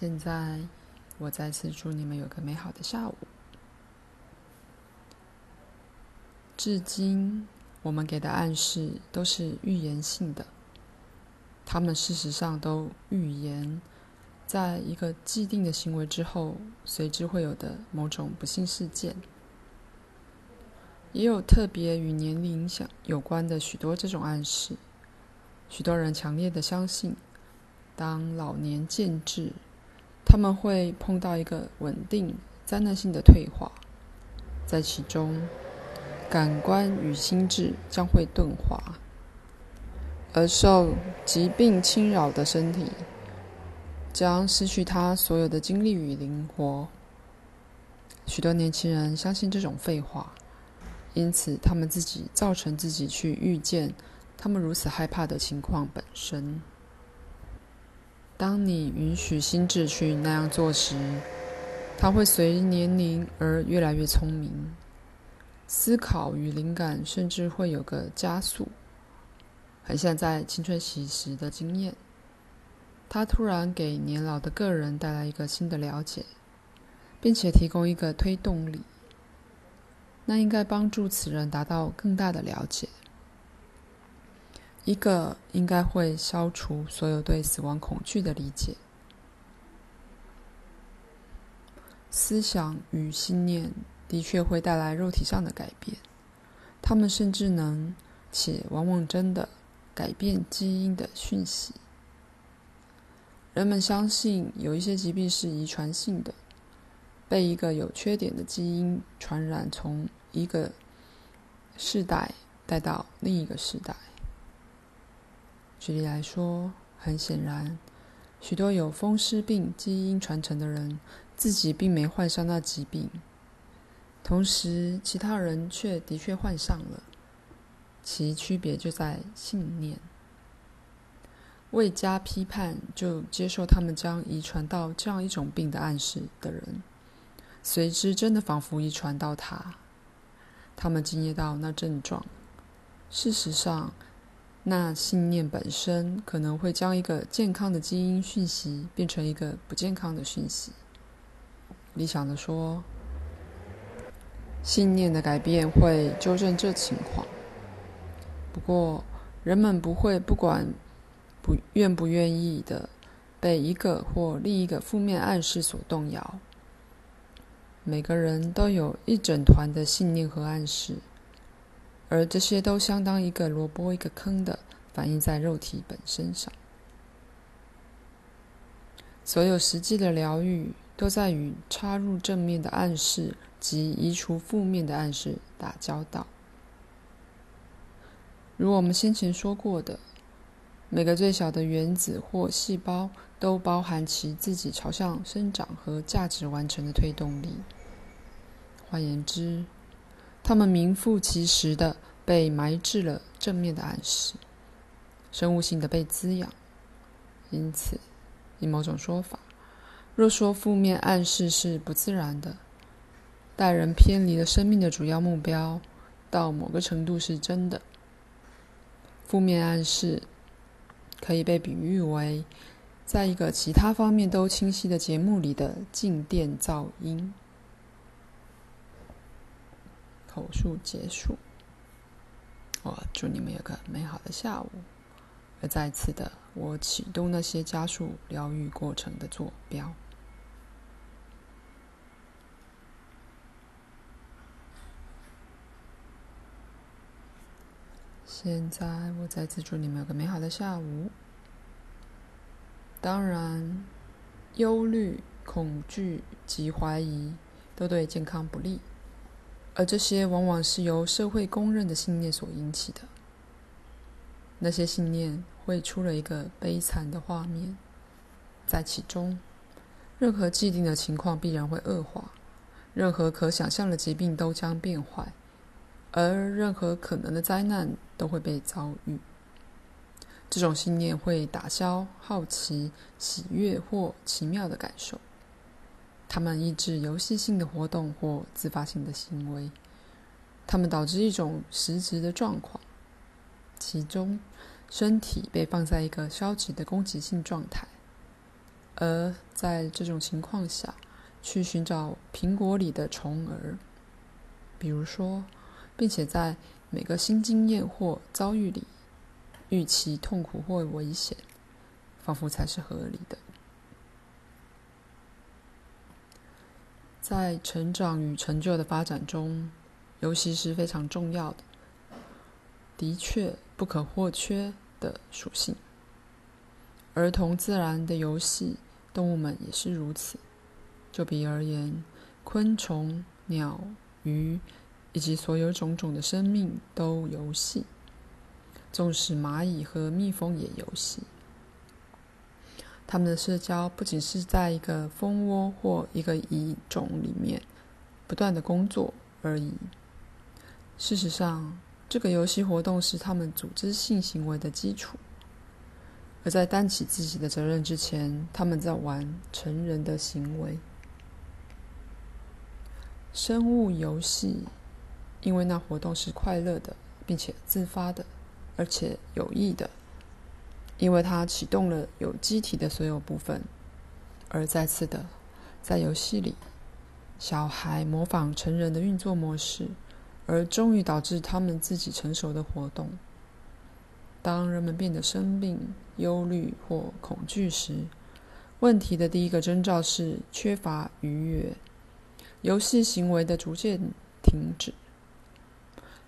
现在，我再次祝你们有个美好的下午。至今，我们给的暗示都是预言性的，他们事实上都预言，在一个既定的行为之后，随之会有的某种不幸事件。也有特别与年龄影响有关的许多这种暗示。许多人强烈的相信，当老年渐至，他们会碰到一个稳定、灾难性的退化，在其中，感官与心智将会钝化，而受疾病侵扰的身体将失去他所有的精力与灵活。许多年轻人相信这种废话，因此他们自己造成自己去预见他们如此害怕的情况本身。当你允许心智去那样做时，它会随年龄而越来越聪明。思考与灵感甚至会有个加速，很像在青春期时的经验。它突然给年老的个人带来一个新的了解，并且提供一个推动力。那应该帮助此人达到更大的了解。一个应该会消除所有对死亡恐惧的理解。思想与信念。的确会带来肉体上的改变，他们甚至能，且往往真的改变基因的讯息。人们相信有一些疾病是遗传性的，被一个有缺点的基因传染，从一个世代带到另一个世代。举例来说，很显然，许多有风湿病基因传承的人，自己并没患上那疾病。同时，其他人却的确患上了，其区别就在信念。未加批判就接受他们将遗传到这样一种病的暗示的人，随之真的仿佛遗传到他。他们经验到那症状。事实上，那信念本身可能会将一个健康的基因讯息变成一个不健康的讯息。理想地说。信念的改变会纠正这情况。不过，人们不会不管不愿不愿意的被一个或另一个负面暗示所动摇。每个人都有一整团的信念和暗示，而这些都相当一个萝卜一个坑的反映在肉体本身上。所有实际的疗愈都在与插入正面的暗示。及移除负面的暗示打交道。如我们先前说过的，每个最小的原子或细胞都包含其自己朝向生长和价值完成的推动力。换言之，他们名副其实的被埋置了正面的暗示，生物性的被滋养。因此，以某种说法，若说负面暗示是不自然的，带人偏离了生命的主要目标，到某个程度是真的。负面暗示可以被比喻为，在一个其他方面都清晰的节目里的静电噪音。口述结束。我祝你们有个美好的下午。而再次的，我启动那些加速疗愈过程的坐标。现在，我再次祝你们有个美好的下午。当然，忧虑、恐惧及怀疑都对健康不利，而这些往往是由社会公认的信念所引起的。那些信念会出了一个悲惨的画面，在其中，任何既定的情况必然会恶化，任何可想象的疾病都将变坏。而任何可能的灾难都会被遭遇。这种信念会打消好奇、喜悦或奇妙的感受。他们抑制游戏性的活动或自发性的行为。他们导致一种实质的状况，其中身体被放在一个消极的攻击性状态，而在这种情况下，去寻找苹果里的虫儿，比如说，并且在每个新经验或遭遇里，预期痛苦或危险，仿佛才是合理的。在成长与成就的发展中，游戏是非常重要的，的确不可或缺的属性。儿童自然的游戏，动物们也是如此。就比而言，昆虫、鸟、鱼以及所有种种的生命都游戏。纵使蚂蚁和蜜蜂也游戏。他们的社交不仅是在一个蜂窝或一个蚁种里面不断的工作而已。事实上，这个游戏活动是他们组织性行为的基础。而在担起自己的责任之前，他们在玩成人的行为。生物游戏，因为那活动是快乐的，并且自发的，而且有益的，因为它启动了有机体的所有部分。而再次的，在游戏里，小孩模仿成人的运作模式，而终于导致他们自己成熟的活动。当人们变得生病、忧虑或恐惧时，问题的第一个征兆是缺乏愉悦。游戏行为的逐渐停止，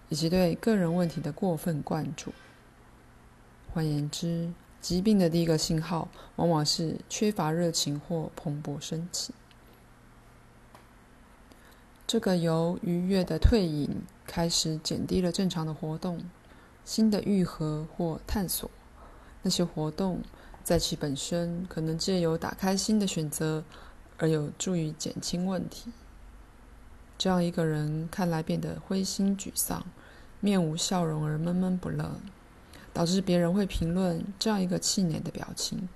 以及对个人问题的过分关注。换言之，疾病的第一个信号往往是缺乏热情或蓬勃生气。这个由愉悦的退隐开始减低了正常的活动，新的愈合或探索。那些活动在其本身可能借由打开新的选择而有助于减轻问题。这样一个人看来变得灰心沮丧，面无笑容而闷闷不乐，导致别人会评论这样一个气馁的表情，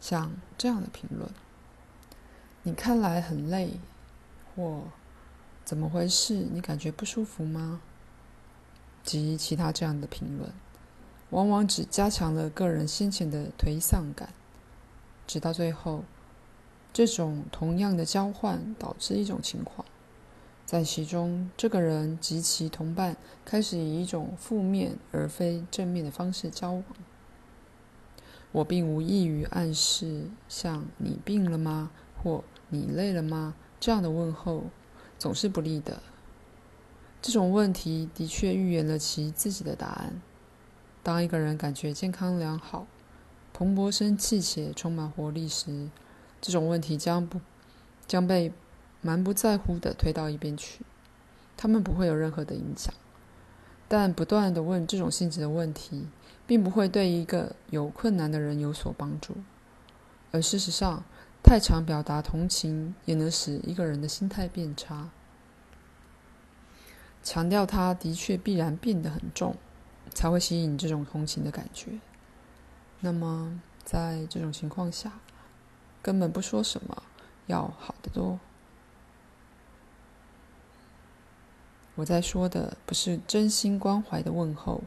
像这样的评论：“你看来很累，或怎么回事？你感觉不舒服吗？”及其他这样的评论，往往只加强了个人先前的颓丧感，直到最后，这种同样的交换导致一种情况。在其中，这个人及其同伴开始以一种负面而非正面的方式交往。我并无意于暗示像“你病了吗”或“你累了吗”这样的问候总是不利的。这种问题的确预言了其自己的答案。当一个人感觉健康良好、蓬勃生气且充满活力时，这种问题将不将被。蛮不在乎的推到一边去，他们不会有任何的影响。但不断的问这种性质的问题，并不会对一个有困难的人有所帮助。而事实上，太常表达同情也能使一个人的心态变差。强调他的确必然变得很重，才会吸引这种同情的感觉。那么，在这种情况下，根本不说什么，要好得多。我在说的不是真心关怀的问候，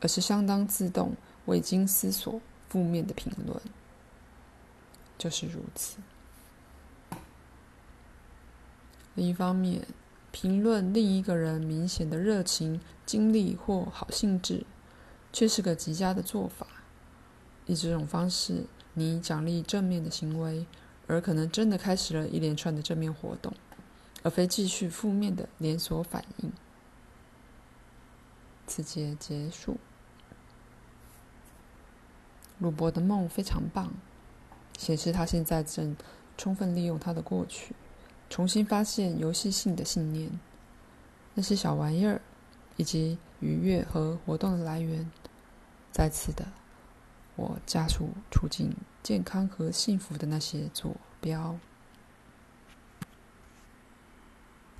而是相当自动、未经思索、负面的评论。就是如此。另一方面，评论另一个人明显的热情、精力或好兴致，却是个极佳的做法。以这种方式，你奖励正面的行为，而可能真的开始了一连串的正面活动。而非继续负面的连锁反应。此节结束。鲁伯的梦非常棒，显示他现在正充分利用他的过去，重新发现游戏性的信念，那些小玩意儿，以及愉悦和活动的来源。再次的，我加速促进健康和幸福的那些坐标。